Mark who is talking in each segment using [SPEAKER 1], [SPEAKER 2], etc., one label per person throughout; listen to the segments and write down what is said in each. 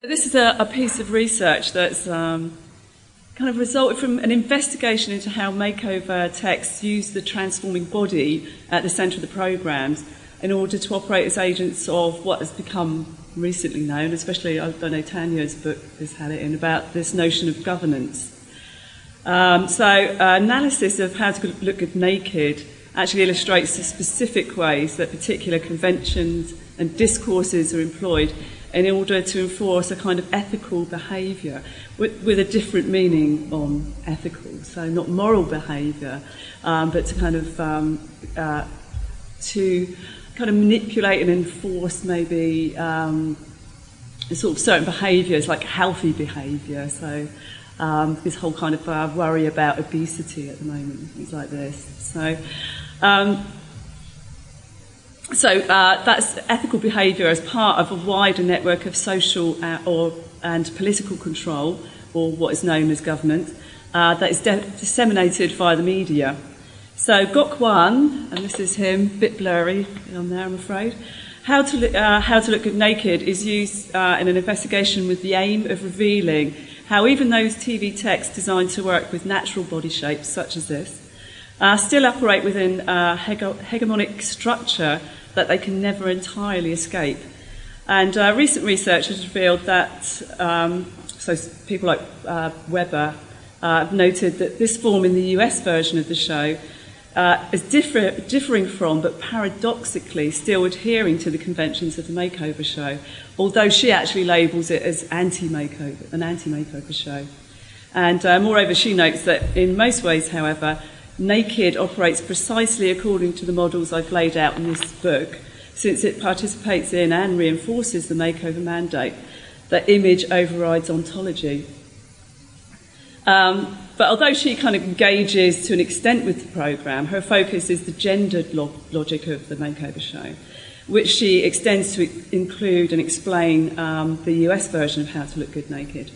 [SPEAKER 1] This is a, a piece of research that's um, kind of resulted from an investigation into how makeover texts use the transforming body at the centre of the programmes in order to operate as agents of what has become recently known, especially I don't know Tanya's book has had it in, about this notion of governance. Um, so, uh, analysis of how to look good naked actually illustrates the specific ways that particular conventions and discourses are employed in order to enforce a kind of ethical behaviour with, with a different meaning on ethical. So not moral behaviour, um, but to kind of um, uh, to kind of manipulate and enforce maybe um, sort of certain behaviours like healthy behaviour. So um, this whole kind of uh, worry about obesity at the moment, things like this. So. Um, so uh, that's ethical behaviour as part of a wider network of social uh, or, and political control, or what is known as government, uh, that is de- disseminated via the media. So Gok Wan, and this is him, a bit blurry on there, I'm afraid. How to, look, uh, how to look good naked is used uh, in an investigation with the aim of revealing how even those TV texts designed to work with natural body shapes, such as this, uh, still operate within a hege- hegemonic structure that they can never entirely escape. And uh, recent research has revealed that, um, so people like uh, Weber uh, have noted that this form in the US version of the show uh, is differ- differing from, but paradoxically still adhering to the conventions of the makeover show, although she actually labels it as anti-makeover, an anti-makeover show. And uh, moreover, she notes that in most ways, however, Naked operates precisely according to the models I've laid out in this book, since it participates in and reinforces the makeover mandate that image overrides ontology. Um, but although she kind of engages to an extent with the programme, her focus is the gendered lo- logic of the makeover show, which she extends to include and explain um, the US version of How to Look Good Naked.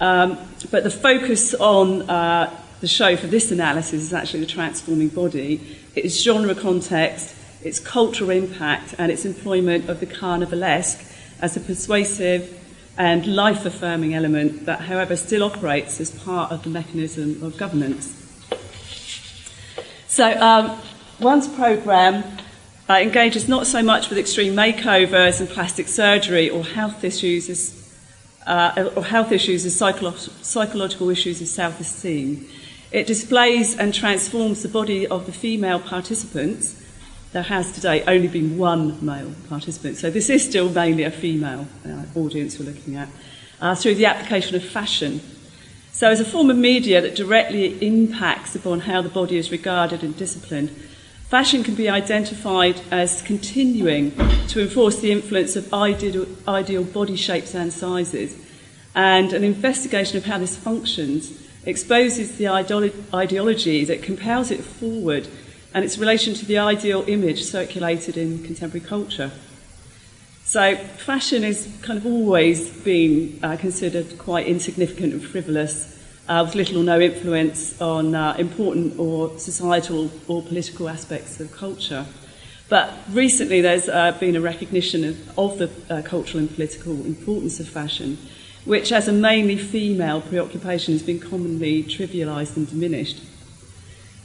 [SPEAKER 1] Um, but the focus on uh, the show for this analysis is actually the transforming body, its genre context, its cultural impact, and its employment of the carnivalesque as a persuasive and life affirming element that, however, still operates as part of the mechanism of governance. So, um, Wan's programme uh, engages not so much with extreme makeovers and plastic surgery or health issues as, uh, or health issues as psycholo- psychological issues of self esteem. It displays and transforms the body of the female participants. There has today only been one male participant, so this is still mainly a female uh, audience we're looking at, uh, through the application of fashion. So, as a form of media that directly impacts upon how the body is regarded and disciplined, fashion can be identified as continuing to enforce the influence of ideal, ideal body shapes and sizes, and an investigation of how this functions exposes the ideology that compels it forward and its relation to the ideal image circulated in contemporary culture. So, fashion has kind of always been uh, considered quite insignificant and frivolous, uh, with little or no influence on uh, important or societal or political aspects of culture. But recently, there's uh, been a recognition of, of the uh, cultural and political importance of fashion which, as a mainly female preoccupation, has been commonly trivialised and diminished.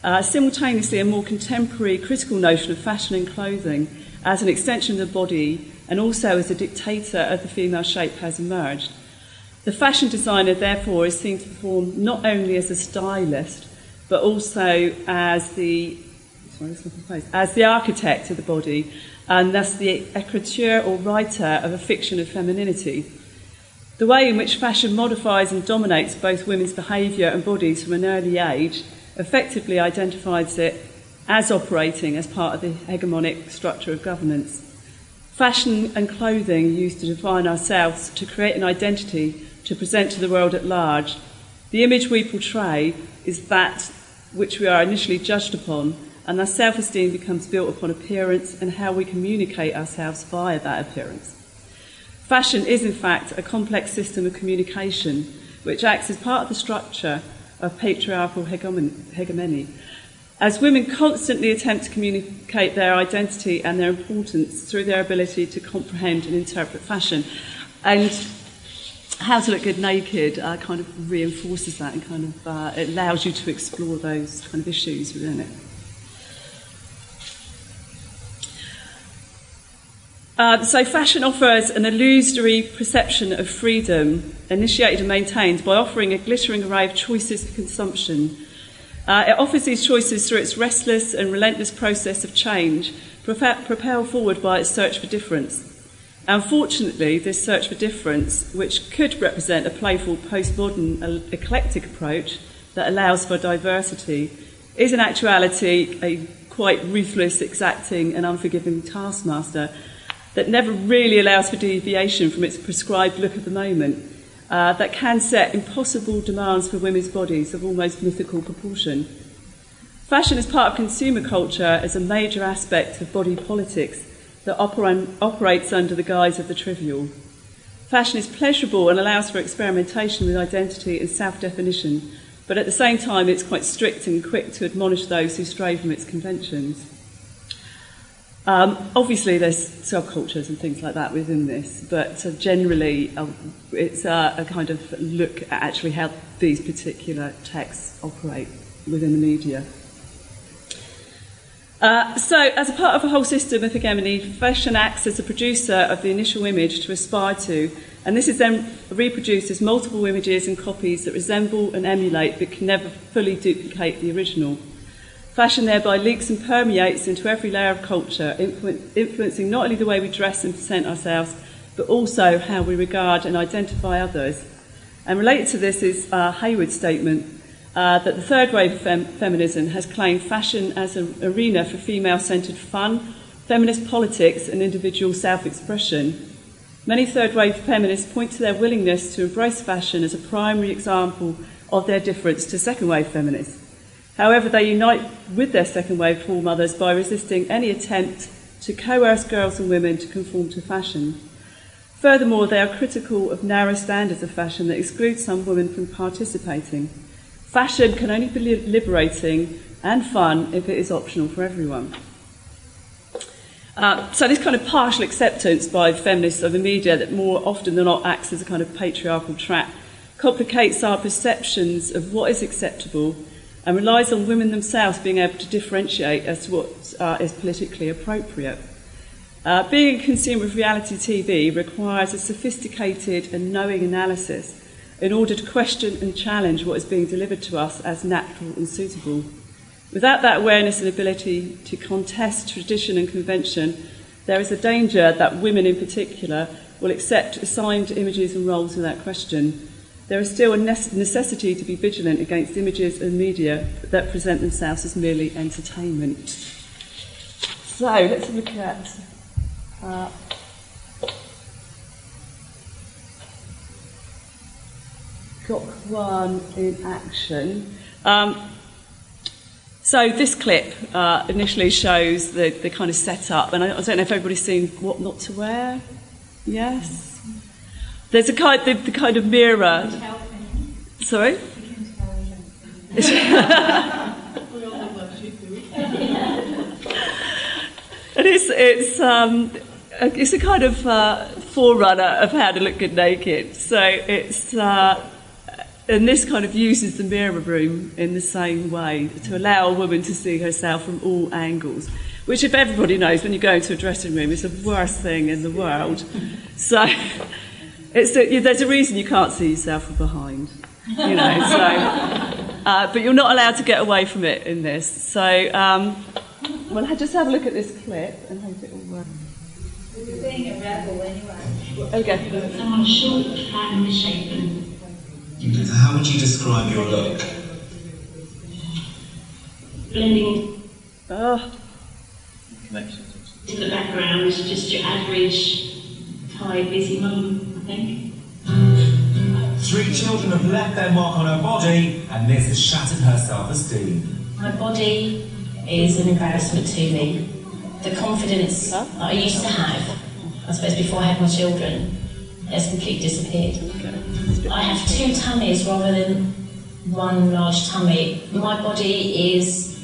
[SPEAKER 1] Uh, simultaneously, a more contemporary critical notion of fashion and clothing as an extension of the body and also as a dictator of the female shape has emerged. The fashion designer, therefore, is seen to perform not only as a stylist, but also as the sorry, as the architect of the body, and thus the écriture or writer of a fiction of femininity. The way in which fashion modifies and dominates both women's behaviour and bodies from an early age effectively identifies it as operating as part of the hegemonic structure of governance. Fashion and clothing used to define ourselves, to create an identity, to present to the world at large. The image we portray is that which we are initially judged upon, and our self esteem becomes built upon appearance and how we communicate ourselves via that appearance. Fashion is, in fact, a complex system of communication which acts as part of the structure of patriarchal hegemony. As women constantly attempt to communicate their identity and their importance through their ability to comprehend and interpret fashion. And how to look good naked uh, kind of reinforces that and kind of uh, allows you to explore those kind of issues within it. Uh, so, fashion offers an illusory perception of freedom, initiated and maintained by offering a glittering array of choices for consumption. Uh, it offers these choices through its restless and relentless process of change, propelled forward by its search for difference. Unfortunately, this search for difference, which could represent a playful, postmodern, eclectic approach that allows for diversity, is in actuality a quite ruthless, exacting, and unforgiving taskmaster that never really allows for deviation from its prescribed look of the moment, uh, that can set impossible demands for women's bodies of almost mythical proportion. Fashion as part of consumer culture is a major aspect of body politics that oper- operates under the guise of the trivial. Fashion is pleasurable and allows for experimentation with identity and self definition, but at the same time, it's quite strict and quick to admonish those who stray from its conventions. Um, obviously, there's subcultures and things like that within this, but uh, generally, uh, it's uh, a kind of look at actually how these particular texts operate within the media. Uh, so, as a part of a whole system of hegemony, fashion acts as a producer of the initial image to aspire to, and this is then reproduced as multiple images and copies that resemble and emulate but can never fully duplicate the original. Fashion thereby leaks and permeates into every layer of culture, influ- influencing not only the way we dress and present ourselves, but also how we regard and identify others. And related to this is uh, Hayward's statement uh, that the third wave of fem- feminism has claimed fashion as an arena for female centred fun, feminist politics, and individual self expression. Many third wave feminists point to their willingness to embrace fashion as a primary example of their difference to second wave feminists. However, they unite with their second wave foremothers by resisting any attempt to coerce girls and women to conform to fashion. Furthermore, they are critical of narrow standards of fashion that exclude some women from participating. Fashion can only be liberating and fun if it is optional for everyone. Uh, so this kind of partial acceptance by feminists of the media that more often than not acts as a kind of patriarchal trap complicates our perceptions of what is acceptable and relies on women themselves being able to differentiate as to what uh, is politically appropriate. Uh, being a consumer of reality TV requires a sophisticated and knowing analysis in order to question and challenge what is being delivered to us as natural and suitable. Without that awareness and ability to contest tradition and convention, there is a danger that women in particular will accept assigned images and roles without question. There is still a necessity to be vigilant against images and media that present themselves as merely entertainment. So let's look at. Uh, one in action. Um, so this clip uh, initially shows the, the kind of setup, and I, I don't know if everybody's seen what not to wear. Yes. There's a kind, the, the kind of mirror. Sorry? it is, it's, um, it's a kind of uh, forerunner of how to look good naked. So it's, uh, and this kind of uses the mirror room in the same way to allow a woman to see herself from all angles. Which, if everybody knows, when you go into a dressing room, is the worst thing in the world. So it's a, there's a reason you can't see yourself from behind, you know. So, uh, but you're not allowed to get away from it in this. So, um, well, just have a look at this clip and hope it will work.
[SPEAKER 2] You're being a rebel anyway.
[SPEAKER 1] Okay.
[SPEAKER 3] Someone short, fat, and misshapen.
[SPEAKER 4] How would you describe your look?
[SPEAKER 3] Blending
[SPEAKER 1] Oh,
[SPEAKER 5] Connections.
[SPEAKER 3] to the background, just your average, tired, busy mum, I think.
[SPEAKER 4] Three children have left their mark on her body, and this has shattered her self-esteem.
[SPEAKER 3] My body is an embarrassment to me. The confidence that I used to have, I suppose before I had my children, has completely disappeared. I have two tummies rather than one large tummy. My body is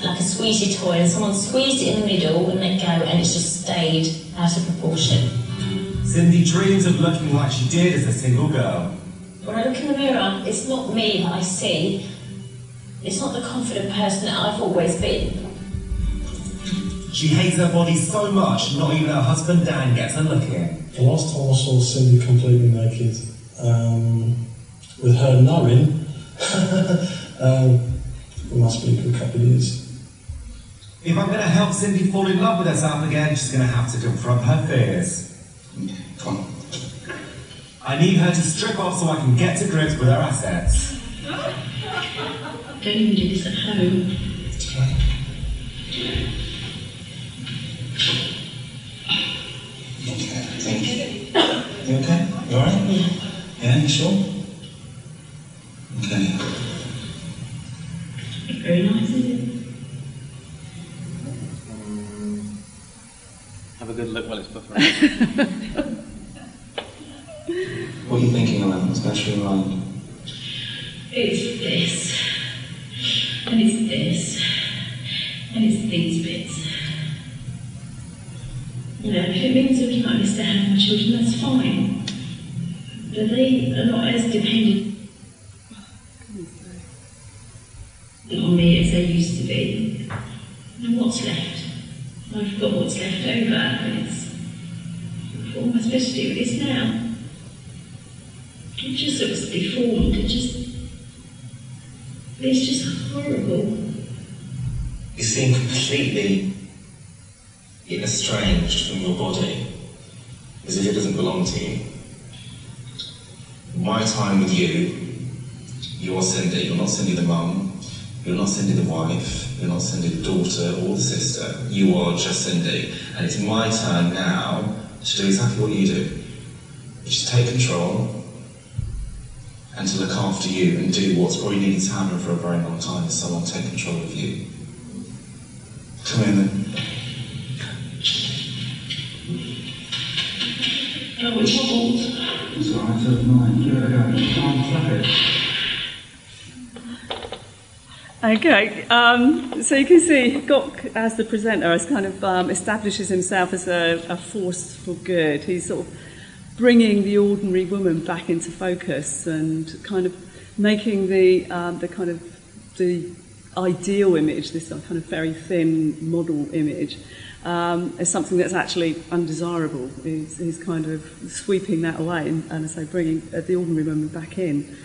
[SPEAKER 3] like a squeezy toy, and someone squeezed it in the middle and let go, and it's just stayed out of proportion.
[SPEAKER 4] Cindy dreams of looking like she did as a single girl.
[SPEAKER 3] When I look in the mirror, it's not me that I see. It's not the confident person that I've always been.
[SPEAKER 4] She hates her body so much, not even her husband Dan gets a look in.
[SPEAKER 6] The last time I saw Cindy completely naked, um, with her knowing, um, it must be a couple of years.
[SPEAKER 4] If I'm going to help Cindy fall in love with herself again, she's going to have to confront her fears.
[SPEAKER 7] Come on.
[SPEAKER 4] I need her to strip off so I can get to grips with her assets.
[SPEAKER 3] Don't even do this at home.
[SPEAKER 7] Okay, thank you. You okay? You alright? Yeah, you sure? Okay.
[SPEAKER 3] Very nice, isn't it?
[SPEAKER 5] Have a good look while it's buffering.
[SPEAKER 7] You
[SPEAKER 3] know, if it means looking like this to my children, that's fine. But they are not as dependent on me as they used to be. And what's left? I've got what's left over, and it's what am I supposed to do with this now? It just looks deformed. It just it's just horrible.
[SPEAKER 7] You seem completely your body, as if it doesn't belong to you. My time with you, you're Cindy. You're not Cindy the mum. You're not Cindy the wife. You're not Cindy the daughter or the sister. You are just Cindy. And it's my turn now to do exactly what you do. Which is take control and to look after you and do what's probably needed to happen for a very long time is someone take control of you. Come in then.
[SPEAKER 1] Okay, um, so you can see Gok as the presenter has kind of um, establishes himself as a, a force for good. He's sort of bringing the ordinary woman back into focus and kind of making the um, the kind of the ideal image, this kind of very thin model image, um, as something that's actually undesirable. He's, he's kind of sweeping that away and, and as I say, bringing uh, the ordinary woman back in.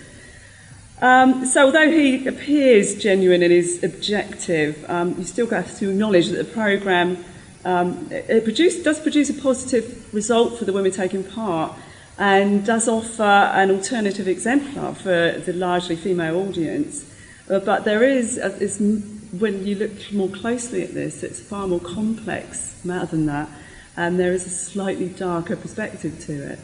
[SPEAKER 1] Um, so although he appears genuine in his objective, um, you still have to acknowledge that the programme um, it produce, does produce a positive result for the women taking part and does offer an alternative exemplar for the largely female audience. Uh, but there is, uh, is, when you look more closely at this, it's far more complex matter than that, and there is a slightly darker perspective to it.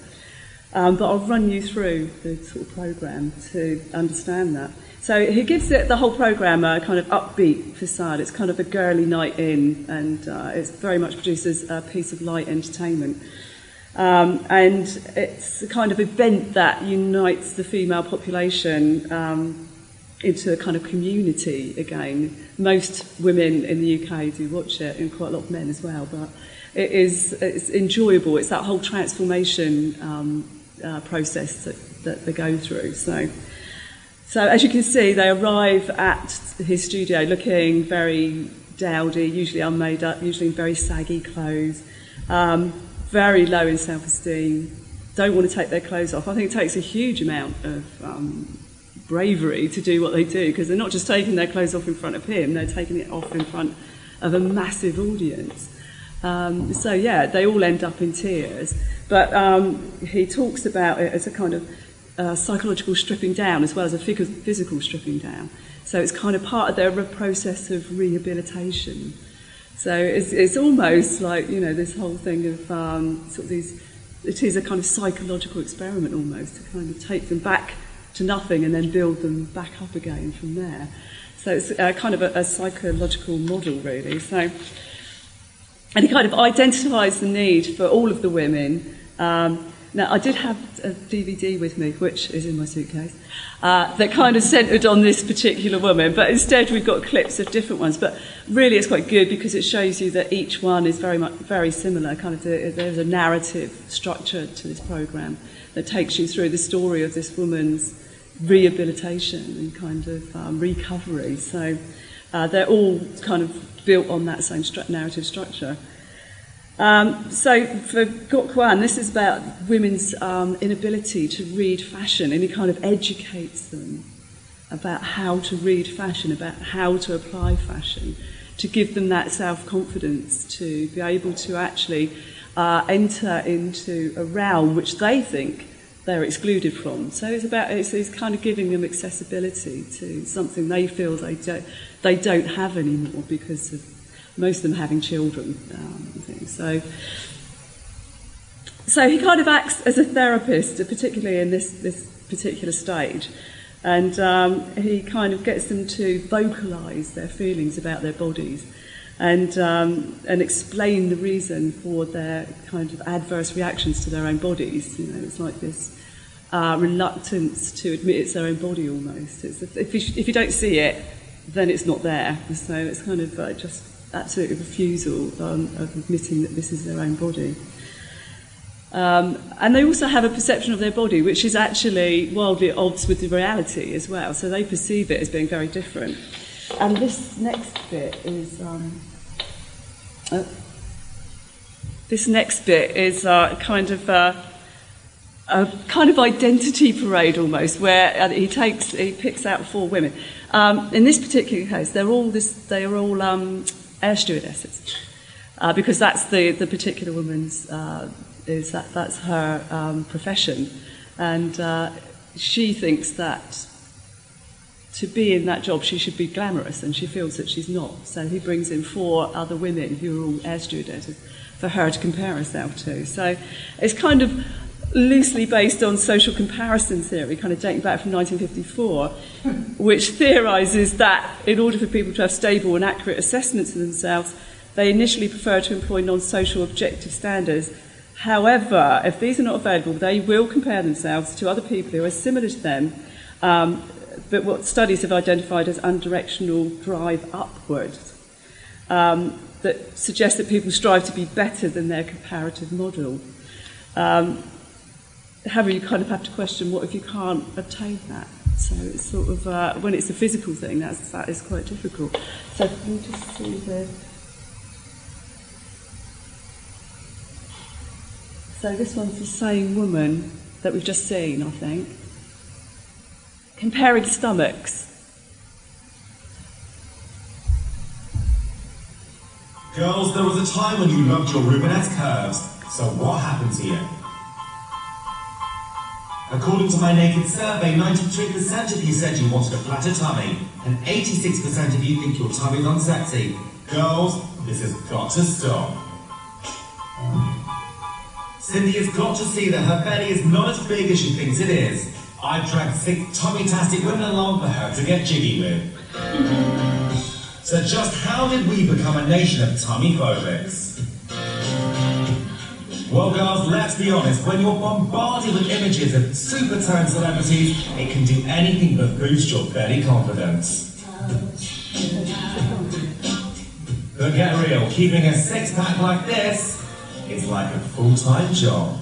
[SPEAKER 1] Um, but I'll run you through the sort of program to understand that. So he gives it the whole program a kind of upbeat facade. It's kind of a girly night in, and uh, it's very much produces a piece of light entertainment. Um, and it's a kind of event that unites the female population um, into a kind of community again. Most women in the UK do watch it, and quite a lot of men as well. But it is it's enjoyable. It's that whole transformation um, uh, process that, that they go through. So, so as you can see, they arrive at his studio looking very dowdy, usually unmade up, usually in very saggy clothes, um, very low in self-esteem, don't want to take their clothes off. I think it takes a huge amount of um, bravery to do what they do because they're not just taking their clothes off in front of him, they're taking it off in front of a massive audience. Um, so yeah, they all end up in tears. But um, he talks about it as a kind of uh, psychological stripping down as well as a physical stripping down. So it's kind of part of their process of rehabilitation. So it's, it's almost like, you know, this whole thing of um, sort of these, it is a kind of psychological experiment almost to kind of take them back to nothing and then build them back up again from there. So it's a, kind of a, a psychological model, really. So, and he kind of identifies the need for all of the women um, now, I did have a DVD with me, which is in my suitcase, uh, that kind of centred on this particular woman, but instead we've got clips of different ones. But really, it's quite good because it shows you that each one is very much very similar. Kind of, the, there's a narrative structure to this program that takes you through the story of this woman's rehabilitation and kind of um, recovery. So uh, they're all kind of built on that same stru- narrative structure. Um, so for Gok Wan, this is about women's um, inability to read fashion, and he kind of educates them about how to read fashion, about how to apply fashion, to give them that self-confidence to be able to actually uh, enter into a realm which they think they're excluded from. So it's about it's, it's kind of giving them accessibility to something they feel they don't they don't have anymore because of most of them having children. Um, so, so he kind of acts as a therapist, particularly in this, this particular stage. And um, he kind of gets them to vocalise their feelings about their bodies and, um, and explain the reason for their kind of adverse reactions to their own bodies. You know, it's like this uh, reluctance to admit it's their own body almost. It's, if, you, if you don't see it, then it's not there. So it's kind of uh, just absolute refusal um, of admitting that this is their own body. Um, and they also have a perception of their body which is actually wildly at odds with the reality as well. So they perceive it as being very different. And this next bit is. Um, uh, this next bit is uh, kind of uh, a kind of identity parade almost, where he takes he picks out four women. Um, in this particular case, they're all this they are all um, air stewardesses, uh, because that's the, the particular woman's, uh, is that, that's her um, profession. And uh, she thinks that to be in that job, she should be glamorous, and she feels that she's not. So he brings in four other women who are all air stewardesses for her to compare herself to. So it's kind of loosely based on social comparison theory, kind of dating back from 1954, which theorises that in order for people to have stable and accurate assessments of themselves, they initially prefer to employ non social objective standards. However, if these are not available, they will compare themselves to other people who are similar to them, um, but what studies have identified as unidirectional drive upwards. Um, that suggests that people strive to be better than their comparative model. Um, however, you kind of have to question what if you can't obtain that. So it's sort of uh, when it's a physical thing, that's that is quite difficult. So can just see the. So this one's the same woman that we've just seen, I think. Comparing stomachs.
[SPEAKER 4] Girls, there was a time when you loved your Rubenesque curves. So what happens you? According to my naked survey, 93% of you said you wanted a flatter tummy, and 86% of you think your tummy's unsexy. Girls, this has got to stop. Cindy has got to see that her belly is not as big as she thinks it is. I've dragged thick, tummy-tastic women along for her to get jiggy with. So just how did we become a nation of tummy phobics? Well, girls, let's be honest. When you're bombarded with images of super-turned celebrities, it can do anything but boost your belly confidence. But get real, keeping a six-pack like this is like a full-time job.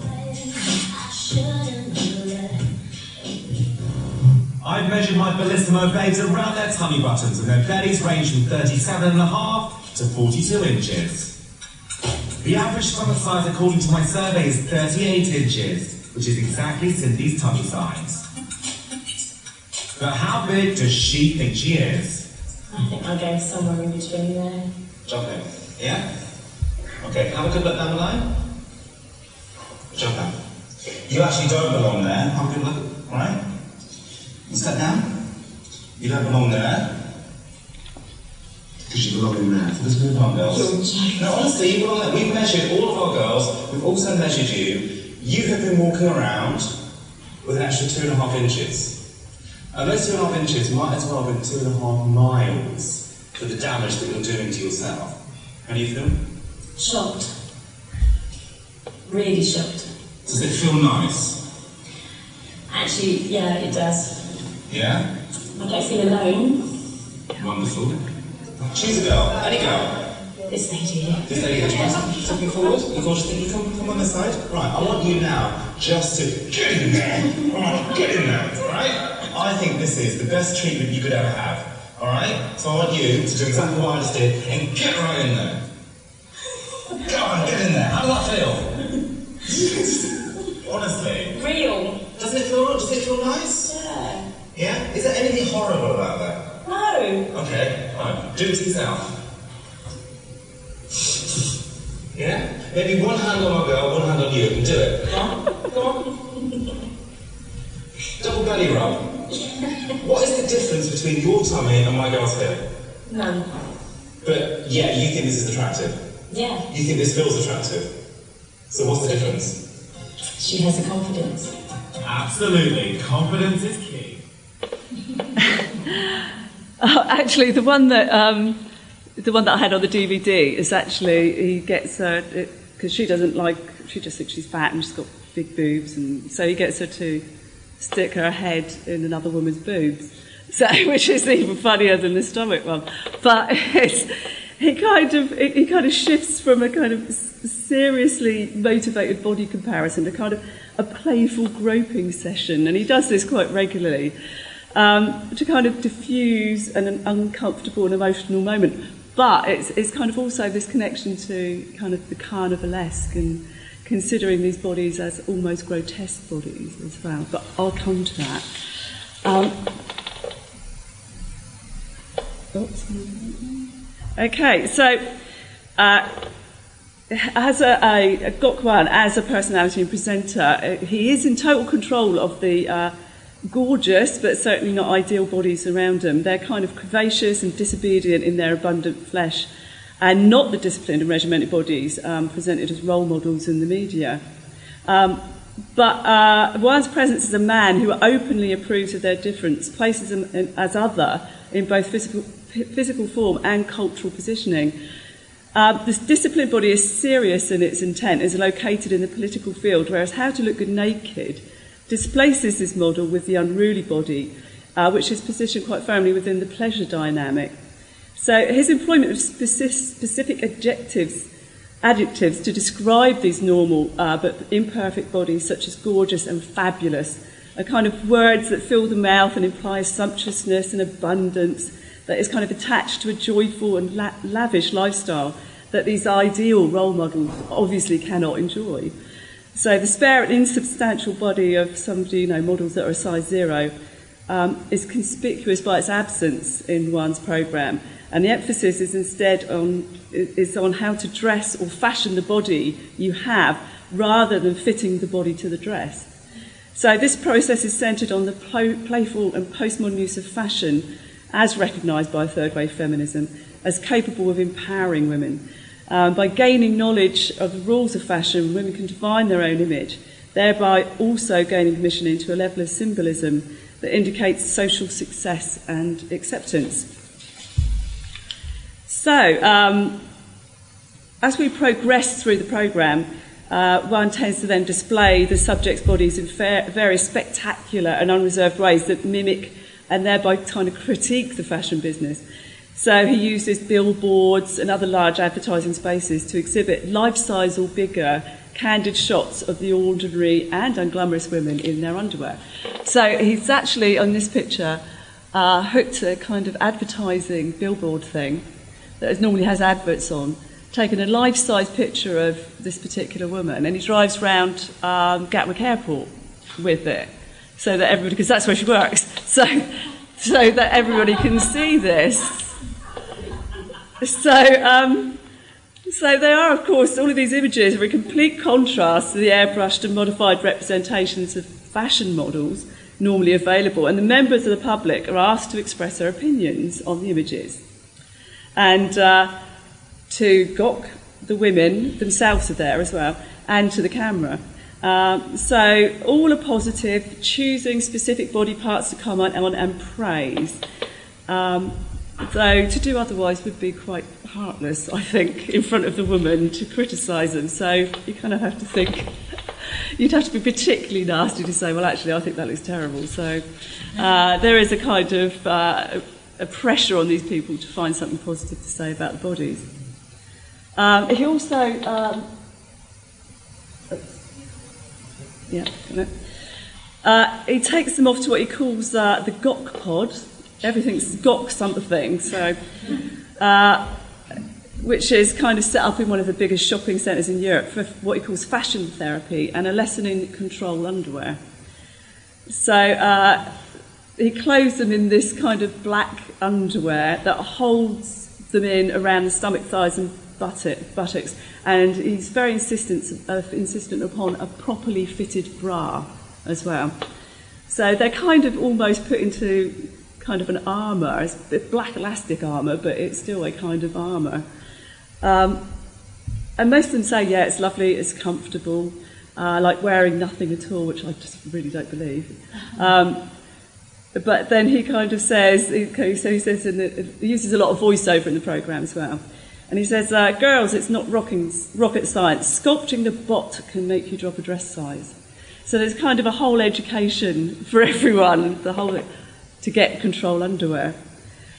[SPEAKER 4] I've measured my Bellissimo babes around their tummy buttons, and their bellies range from 37 and a half to 42 inches. The average stomach size, according to my survey, is 38 inches, which is exactly Cindy's tummy size. But how big does she think she is?
[SPEAKER 3] I think I'll go somewhere in between there.
[SPEAKER 7] Jump in. Yeah? Okay, have a good look down the line. Jump out. You actually don't belong there. Have a good look, right? You step down. You don't belong there. Because you belong in there. So let's move on, girls. No, honestly, you belong there. We've measured all of our girls. We've also measured you. You have been walking around with an extra two and a half inches. And those two and a half inches might as well have been two and a half miles for the damage that you're doing to yourself. How do you feel?
[SPEAKER 3] Shocked. Really shocked.
[SPEAKER 7] Does it feel nice?
[SPEAKER 3] Actually, yeah, it does.
[SPEAKER 7] Yeah?
[SPEAKER 3] I don't feel alone.
[SPEAKER 7] Wonderful. Choose a girl. Any girl.
[SPEAKER 3] This lady here.
[SPEAKER 7] This lady here, try stepping forward. You got to think you come, come on this side. Right, I want you now just to get in there. Alright, get in there. Alright? I think this is the best treatment you could ever have. Alright? So I want you to do exactly what I just did and get right in there. Go on, get in there. How does that feel? Honestly.
[SPEAKER 3] Real.
[SPEAKER 7] Doesn't it feel does it feel nice?
[SPEAKER 3] Yeah.
[SPEAKER 7] Yeah? Is there anything horrible about that?
[SPEAKER 3] No.
[SPEAKER 7] Okay, fine. Do it to yourself. Yeah? Maybe one hand on my girl, one hand on you, and do it. Come on, come on. Double belly rub. What is the difference between your tummy and my girl's hip?
[SPEAKER 3] None.
[SPEAKER 7] But yeah, you think this is attractive.
[SPEAKER 3] Yeah.
[SPEAKER 7] You think this feels attractive. So what's the difference?
[SPEAKER 3] She has the confidence.
[SPEAKER 4] Absolutely. Confidence is key.
[SPEAKER 1] Oh, actually, the one that um, the one that I had on the DVD is actually he gets her because she doesn't like she just thinks she's fat and she's got big boobs, and so he gets her to stick her head in another woman's boobs. So, which is even funnier than the stomach one, but it's, he kind of he kind of shifts from a kind of seriously motivated body comparison to kind of a playful groping session, and he does this quite regularly um, to kind of diffuse an, an uncomfortable and emotional moment. But it's, it's kind of also this connection to kind of the carnivalesque and considering these bodies as almost grotesque bodies as well. But I'll come to that. Um. Okay, so uh, as a, a, a Gok Wan, as a personality and presenter, uh, he is in total control of the uh, gorgeous but certainly not ideal bodies around them. They're kind of curvaceous and disobedient in their abundant flesh, and not the disciplined and regimented bodies um, presented as role models in the media. Um, but uh, Wan's presence as a man who openly approves of their difference places them as other in both physical, physical form and cultural positioning. Uh, this disciplined body is serious in its intent, is located in the political field, whereas how to look good naked displaces this model with the unruly body, uh, which is positioned quite firmly within the pleasure dynamic. So his employment of specific adjectives, adjectives to describe these normal uh, but imperfect bodies, such as gorgeous and fabulous, are kind of words that fill the mouth and imply sumptuousness and abundance that is kind of attached to a joyful and la- lavish lifestyle that these ideal role models obviously cannot enjoy. So the spare and insubstantial body of somebody, you know, models that are a size zero, um, is conspicuous by its absence in Wan's program, and the emphasis is instead on is on how to dress or fashion the body you have, rather than fitting the body to the dress. So this process is centred on the pl- playful and postmodern use of fashion, as recognised by third wave feminism, as capable of empowering women. Um, by gaining knowledge of the rules of fashion, women can define their own image, thereby also gaining admission into a level of symbolism that indicates social success and acceptance. So, um, as we progress through the programme, uh, Wan tends to then display the subject's bodies in fa- various spectacular and unreserved ways that mimic and thereby kind of critique the fashion business. So he uses billboards and other large advertising spaces to exhibit life-size or bigger candid shots of the ordinary and unglamorous women in their underwear. So he's actually, on this picture, uh, hooked a kind of advertising billboard thing that normally has adverts on, taken a life-size picture of this particular woman, and he drives around um, Gatwick Airport with it, so that everybody, because that's where she works, so, so that everybody can see this. So, um, so they are, of course, all of these images are a complete contrast to the airbrushed and modified representations of fashion models normally available, and the members of the public are asked to express their opinions on the images. And uh, to Gok, the women themselves are there as well, and to the camera. Um, so all are positive, choosing specific body parts to comment on and praise. Um, so to do otherwise would be quite heartless, I think, in front of the woman to criticise them. So you kind of have to think, you'd have to be particularly nasty to say, well, actually, I think that looks terrible. So uh, there is a kind of uh, a pressure on these people to find something positive to say about the bodies. Um, he also, um, yeah, uh, he takes them off to what he calls uh, the Gok pod. Everything's got something. So. Uh, which is kind of set up in one of the biggest shopping centres in Europe for what he calls fashion therapy and a lesson in control underwear. So uh, he clothes them in this kind of black underwear that holds them in around the stomach, thighs, and buttock, buttocks, and he's very insistent, uh, insistent upon a properly fitted bra as well. So they're kind of almost put into kind of an armour, it's black elastic armour, but it's still a kind of armour. Um, and most of them say, yeah, it's lovely, it's comfortable, uh, like wearing nothing at all, which I just really don't believe. Um, but then he kind of says, so he says, in the, he uses a lot of voiceover in the program as well. And he says, uh, girls, it's not rocking, rocket science. Sculpting the bot can make you drop a dress size. So there's kind of a whole education for everyone, the whole to get control underwear.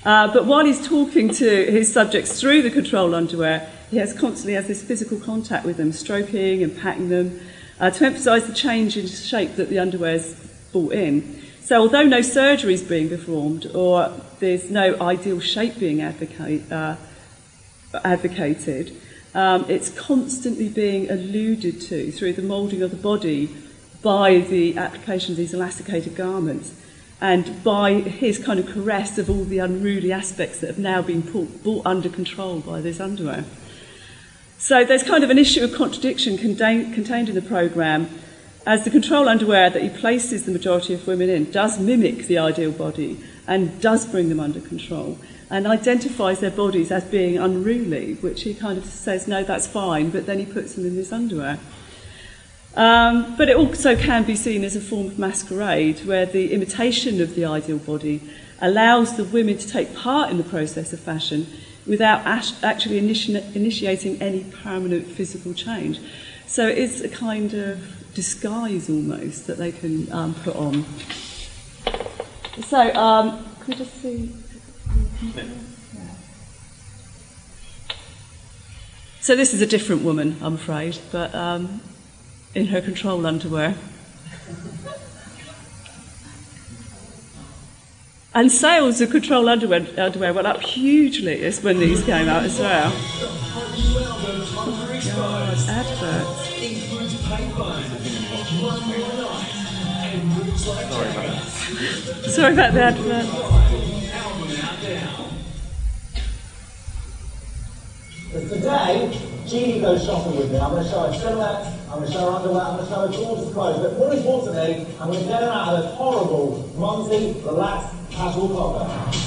[SPEAKER 1] Uh, but while he's talking to his subjects through the control underwear, he has constantly has this physical contact with them, stroking and patting them, uh, to emphasise the change in shape that the underwear's brought in. So although no surgery is being performed or there's no ideal shape being advocate, uh, advocated, um, it's constantly being alluded to through the moulding of the body by the application of these elasticated garments and by his kind of caress of all the unruly aspects that have now been put, brought under control by this underwear. So there's kind of an issue of contradiction contain, contained in the programme, as the control underwear that he places the majority of women in does mimic the ideal body and does bring them under control and identifies their bodies as being unruly, which he kind of says, no, that's fine, but then he puts them in this underwear. Um, but it also can be seen as a form of masquerade, where the imitation of the ideal body allows the women to take part in the process of fashion without actually initi- initiating any permanent physical change. So it's a kind of disguise almost that they can um, put on. So, um, can we just see? So this is a different woman, I'm afraid, but um, in her control underwear. And sales of control underwear, underwear went up hugely when these came out as well. Adverts. Sorry about that. Sorry about the advert.
[SPEAKER 8] But today, Jeannie goes shopping with me. I'm going to show her silhouette, I'm going to show her underwear, I'm going to show her gorgeous clothes. But more importantly, I'm going to get her out of this horrible, mumsy, relaxed, casual closet.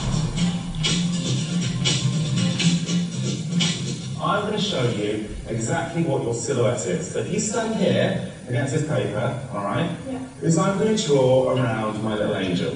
[SPEAKER 4] I'm going to show you exactly what your silhouette is. So if you stand here against this paper, all right, yeah. is I'm going to draw around my little angel.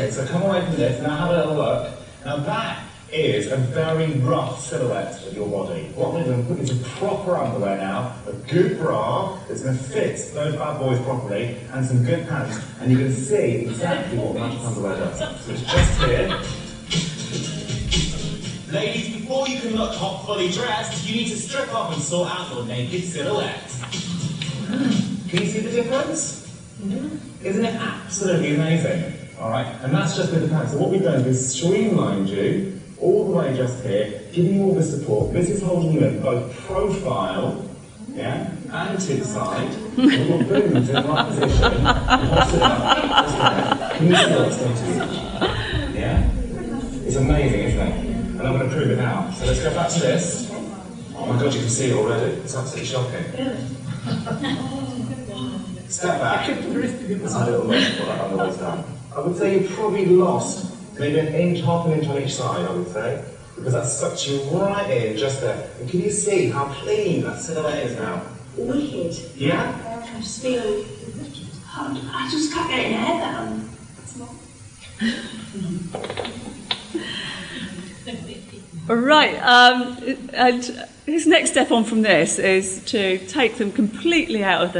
[SPEAKER 4] Okay, so come away from this, now have a little look. Now that is a very rough silhouette of your body. What we're going to put into proper underwear now, a good bra that's going to fit those bad boys properly, and some good pants, and you're going to see exactly what that underwear does. So it's just here.
[SPEAKER 7] Ladies, before you can look hot fully dressed, you need to strip off and sort out your naked silhouette.
[SPEAKER 4] Can you see the difference? Mm-hmm. Isn't it absolutely amazing? All right, and that's just with the pants. So what we've done is streamlined you all the way just here, giving you all the support. This is holding you both profile, yeah, and to the side. With your boobs in the right position. Can you see what's going to you? Yeah? It's amazing, isn't it? And I'm going to prove it now. So let's go back to this. Oh my god, you can see it already. It's absolutely shocking. Step back. Have a little look what that underway's done. I would say you probably lost maybe an inch, half an inch on each side, I would say, because that's sucked you right in just there. And can you see how clean that silhouette is now?
[SPEAKER 9] Wicked.
[SPEAKER 4] Yeah?
[SPEAKER 9] I just feel, I just can't get in my head down.
[SPEAKER 1] Right, um, and his next step on from this is to take them completely out of the